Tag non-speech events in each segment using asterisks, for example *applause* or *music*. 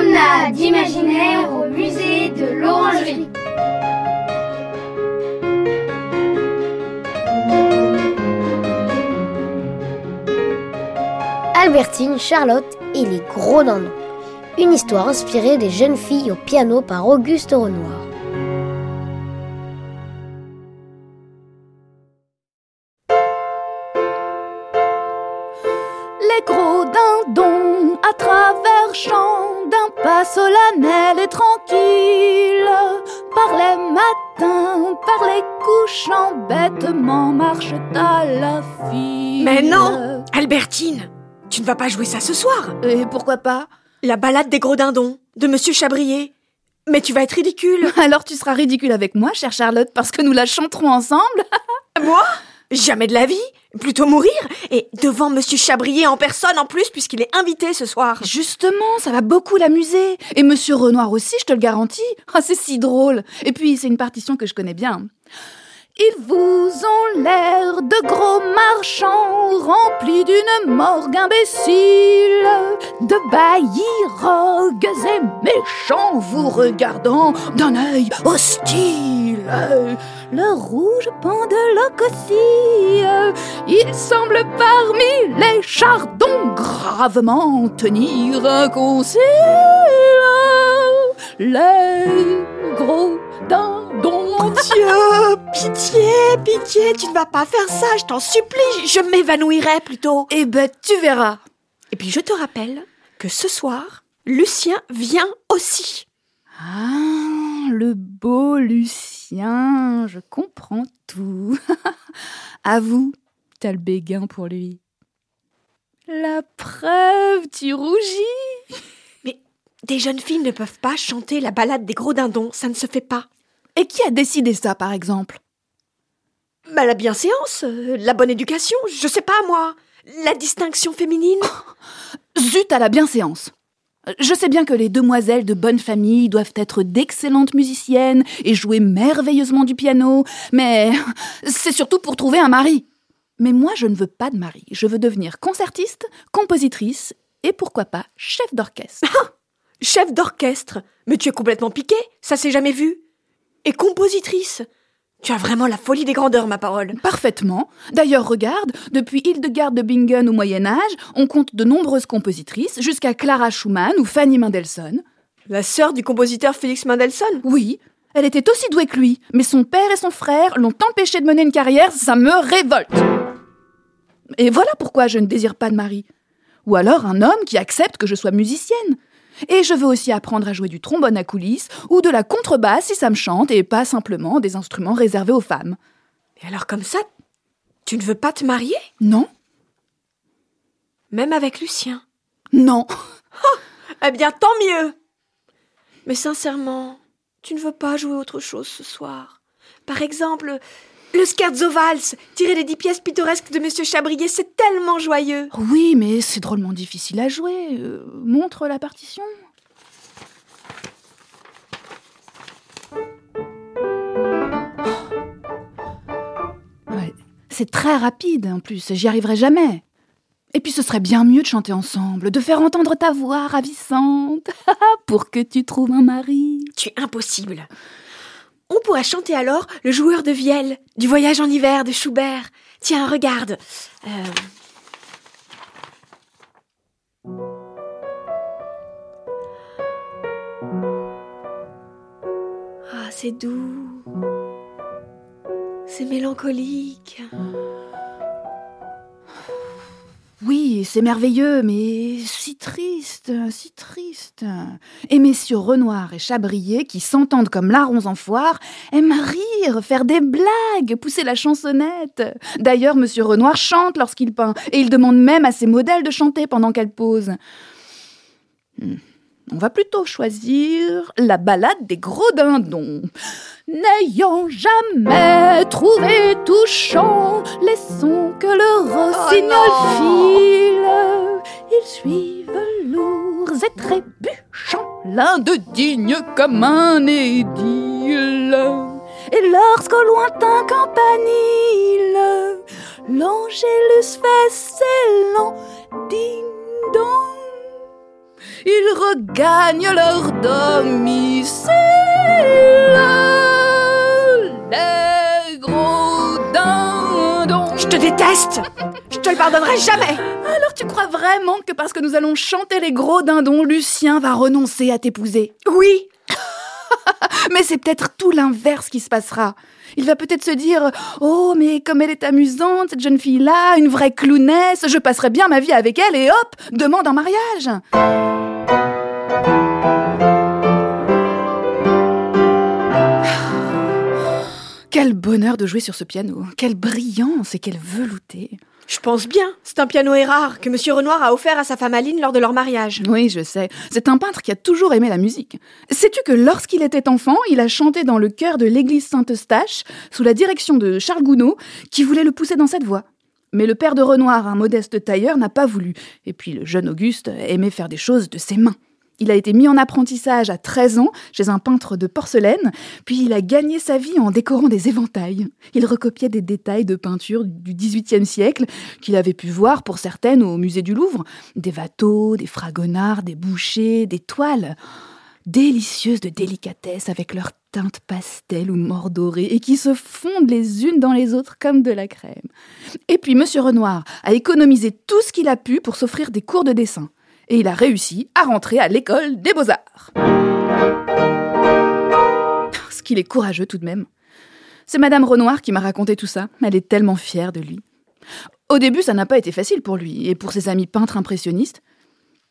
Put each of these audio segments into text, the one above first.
Promenade imaginaire au musée de l'Orangerie. Albertine, Charlotte et les gros dindons. Une histoire inspirée des jeunes filles au piano par Auguste Renoir. Les couchants bêtement marchent à la file. Mais non Albertine Tu ne vas pas jouer ça ce soir. Et pourquoi pas? La balade des gros dindons, de Monsieur Chabrier. Mais tu vas être ridicule. *laughs* Alors tu seras ridicule avec moi, chère Charlotte, parce que nous la chanterons ensemble. *laughs* Moi? Jamais de la vie Plutôt mourir Et devant Monsieur Chabrier en personne en plus, puisqu'il est invité ce soir. Justement, ça va beaucoup l'amuser. Et Monsieur Renoir aussi, je te le garantis. *laughs* Ah, c'est si drôle. Et puis, c'est une partition que je connais bien. Ils vous ont l'air de gros marchands remplis d'une morgue imbécile, de baillis rogues et méchants vous regardant d'un œil hostile. Le rouge pendeloque aussi, il semble parmi les chardons gravement tenir un concile. Les gros dindons. Mon Dieu Pitié, pitié, tu ne vas pas faire ça, je t'en supplie, je m'évanouirai plutôt. Eh ben, tu verras. Et puis je te rappelle que ce soir, Lucien vient aussi. Ah, le beau Lucien, je comprends tout. Avoue, t'as le béguin pour lui. La preuve, tu rougis. Mais des jeunes filles ne peuvent pas chanter la balade des gros dindons, ça ne se fait pas. Et qui a décidé ça, par exemple? Bah la bienséance, euh, la bonne éducation, je sais pas moi, la distinction féminine. *laughs* Zut à la bienséance. Je sais bien que les demoiselles de bonne famille doivent être d'excellentes musiciennes et jouer merveilleusement du piano, mais c'est surtout pour trouver un mari. Mais moi, je ne veux pas de mari. Je veux devenir concertiste, compositrice et pourquoi pas chef d'orchestre. Chef d'orchestre, mais tu es complètement piqué, ça s'est jamais vu. Et compositrice. Tu as vraiment la folie des grandeurs, ma parole. Parfaitement. D'ailleurs, regarde, depuis Hildegarde de Bingen au Moyen Âge, on compte de nombreuses compositrices, jusqu'à Clara Schumann ou Fanny Mendelssohn. La sœur du compositeur Félix Mendelssohn? Oui, elle était aussi douée que lui, mais son père et son frère l'ont empêchée de mener une carrière, ça me révolte. Et voilà pourquoi je ne désire pas de mari. Ou alors un homme qui accepte que je sois musicienne. Et je veux aussi apprendre à jouer du trombone à coulisses ou de la contrebasse si ça me chante et pas simplement des instruments réservés aux femmes. Et alors comme ça, tu ne veux pas te marier? Non. Même avec Lucien? Non. Eh bien, tant mieux! Mais sincèrement, tu ne veux pas jouer autre chose ce soir. Par exemple, le scherzo valse, tiré des dix pièces pittoresques de Monsieur Chabrier, c'est tellement joyeux Oui, mais c'est drôlement difficile à jouer. Euh, montre la partition. Ouais, c'est très rapide en plus, j'y arriverai jamais. Et puis ce serait bien mieux de chanter ensemble, de faire entendre ta voix ravissante, *laughs* pour que tu trouves un mari. Tu es impossible on pourrait chanter alors le joueur de vielle du voyage en hiver de Schubert. Tiens, regarde. Euh... Ah, c'est doux. C'est mélancolique. Oui, c'est merveilleux, mais si triste, si triste. Et messieurs Renoir et Chabrier, qui s'entendent comme larrons en foire, aiment rire, faire des blagues, pousser la chansonnette. D'ailleurs, monsieur Renoir chante lorsqu'il peint, et il demande même à ses modèles de chanter pendant qu'elle pose. Hmm. On va plutôt choisir la balade des gros dindons. N'ayant jamais trouvé touchant les sons le rossignol file, ils suivent lourds et trébuchants, l'un de digne comme un édile. Et lorsqu'au lointain campanile, l'angélus fait ses longs ding-dong, il regagnent leur domicile. Déteste Je te le pardonnerai jamais Alors tu crois vraiment que parce que nous allons chanter les gros dindons, Lucien va renoncer à t'épouser? Oui *laughs* Mais c'est peut-être tout l'inverse qui se passera. Il va peut-être se dire Oh, mais comme elle est amusante, cette jeune fille-là, une vraie clownesse, je passerai bien ma vie avec elle et hop, demande en mariage. De jouer sur ce piano, quelle brillance et quelle velouté. Je pense bien. C'est un piano rare que Monsieur Renoir a offert à sa femme Aline lors de leur mariage. Oui, je sais. C'est un peintre qui a toujours aimé la musique. Sais-tu que lorsqu'il était enfant, il a chanté dans le chœur de l'église Saint-Eustache, sous la direction de Charles Gounod, qui voulait le pousser dans cette voie. Mais le père de Renoir, un modeste tailleur, n'a pas voulu. Et puis le jeune Auguste aimait faire des choses de ses mains. Il a été mis en apprentissage à 13 ans chez un peintre de porcelaine, puis il a gagné sa vie en décorant des éventails. Il recopiait des détails de peinture du XVIIIe siècle qu'il avait pu voir pour certaines au musée du Louvre. Des watteaux, des fragonards, des bouchers, des toiles. Délicieuses de délicatesse avec leurs teintes pastel ou mordorées et qui se fondent les unes dans les autres comme de la crème. Et puis Monsieur Renoir a économisé tout ce qu'il a pu pour s'offrir des cours de dessin et il a réussi à rentrer à l'école des beaux-arts. Ce qu'il est courageux tout de même. C'est Madame Renoir qui m'a raconté tout ça. Elle est tellement fière de lui. Au début, ça n'a pas été facile pour lui et pour ses amis peintres impressionnistes.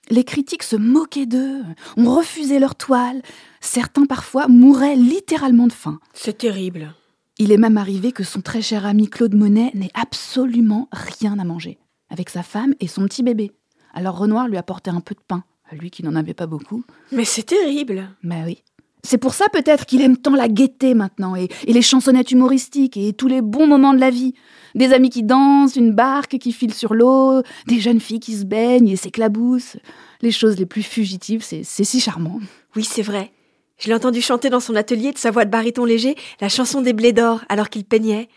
Les critiques se moquaient d'eux, on refusait leurs toiles. Certains parfois mouraient littéralement de faim. C'est terrible. Il est même arrivé que son très cher ami Claude Monet n'ait absolument rien à manger, avec sa femme et son petit bébé. Alors Renoir lui apportait un peu de pain, à lui qui n'en avait pas beaucoup. Mais c'est terrible. Mais oui. C'est pour ça peut-être qu'il aime tant la gaieté maintenant, et, et, les chansonnettes humoristiques, et tous les bons moments de la vie. Des amis qui dansent, une barque qui file sur l'eau, des jeunes filles qui se baignent et s'éclaboussent. Les choses les plus fugitives, c'est si charmant. Oui, c'est vrai. Je l'ai entendu chanter dans son atelier de sa voix de baryton léger la chanson des blés d'or alors qu'il peignait.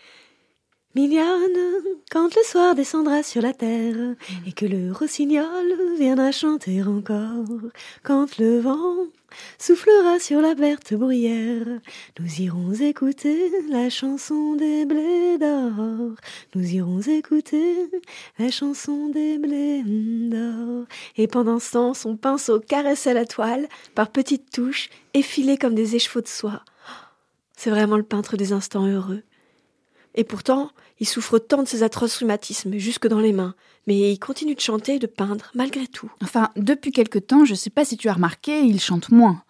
Mignonne, quand le soir descendra sur la terre et que le rossignol viendra chanter encore, quand le vent soufflera sur la verte bruyère, nous irons écouter la chanson des blés d'or. Nous irons écouter la chanson des blés d'or. Et pendant ce temps, son pinceau caressait la toile par petites touches effilées comme des écheveaux de soie. C'est vraiment le peintre des instants heureux. Et pourtant, il souffre tant de ses atroces rhumatismes, jusque dans les mains. Mais il continue de chanter et de peindre, malgré tout. Enfin, depuis quelque temps, je ne sais pas si tu as remarqué, il chante moins.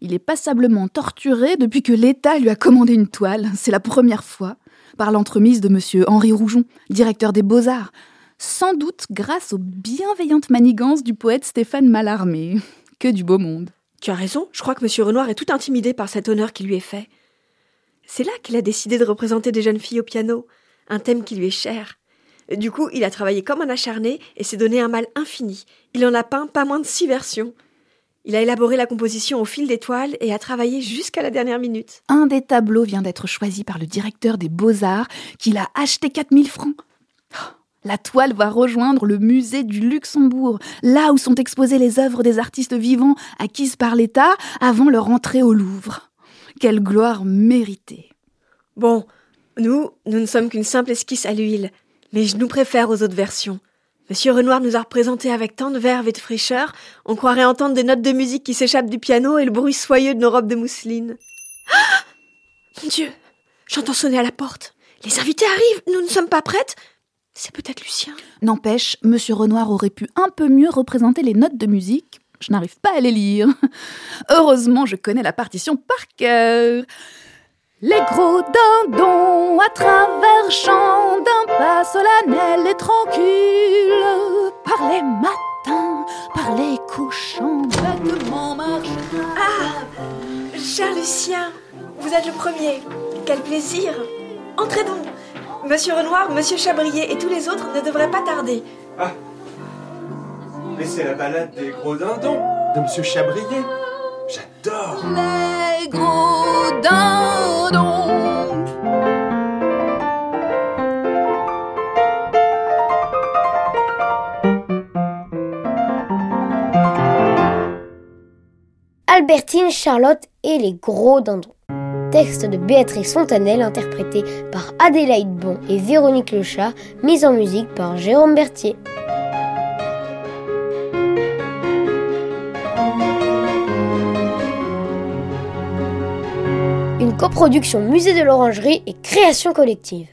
Il est passablement torturé depuis que l'État lui a commandé une toile. C'est la première fois, par l'entremise de M. Henri Roujon, directeur des Beaux-Arts. Sans doute grâce aux bienveillantes manigances du poète Stéphane Mallarmé. Que du beau monde. Tu as raison, je crois que M. Renoir est tout intimidé par cet honneur qui lui est fait. C'est là qu'il a décidé de représenter des jeunes filles au piano, un thème qui lui est cher. Du coup, il a travaillé comme un acharné et s'est donné un mal infini. Il en a peint pas moins de six versions. Il a élaboré la composition au fil des toiles et a travaillé jusqu'à la dernière minute. Un des tableaux vient d'être choisi par le directeur des Beaux-Arts, qui l'a acheté 4000 francs. La toile va rejoindre le musée du Luxembourg, là où sont exposées les œuvres des artistes vivants acquises par l'État avant leur entrée au Louvre. Quelle gloire méritée. Bon, nous, nous ne sommes qu'une simple esquisse à l'huile, mais je nous préfère aux autres versions. Monsieur Renoir nous a représentés avec tant de verve et de fraîcheur, on croirait entendre des notes de musique qui s'échappent du piano et le bruit soyeux de nos robes de mousseline. Ah Mon Dieu J'entends sonner à la porte. Les invités arrivent, nous ne sommes pas prêtes C'est peut-être Lucien. N'empêche, Monsieur Renoir aurait pu un peu mieux représenter les notes de musique je n'arrive pas à les lire. *laughs* Heureusement, je connais la partition par cœur. Les gros dindons à travers champs d'un pas solennel et tranquille, par les matins, par les couchants, bêtement marche. Ah Cher Lucien, vous êtes le premier. Quel plaisir Entrez donc Monsieur Renoir, Monsieur Chabrier et tous les autres ne devraient pas tarder. Ah mais c'est la balade des gros dindons de Monsieur Chabrier. J'adore. Les gros dindons. Albertine, Charlotte et les gros dindons. Texte de Béatrice Fontanelle interprété par Adélaïde Bon et Véronique Lechat, mise en musique par Jérôme Berthier. Une coproduction Musée de l'Orangerie et création collective.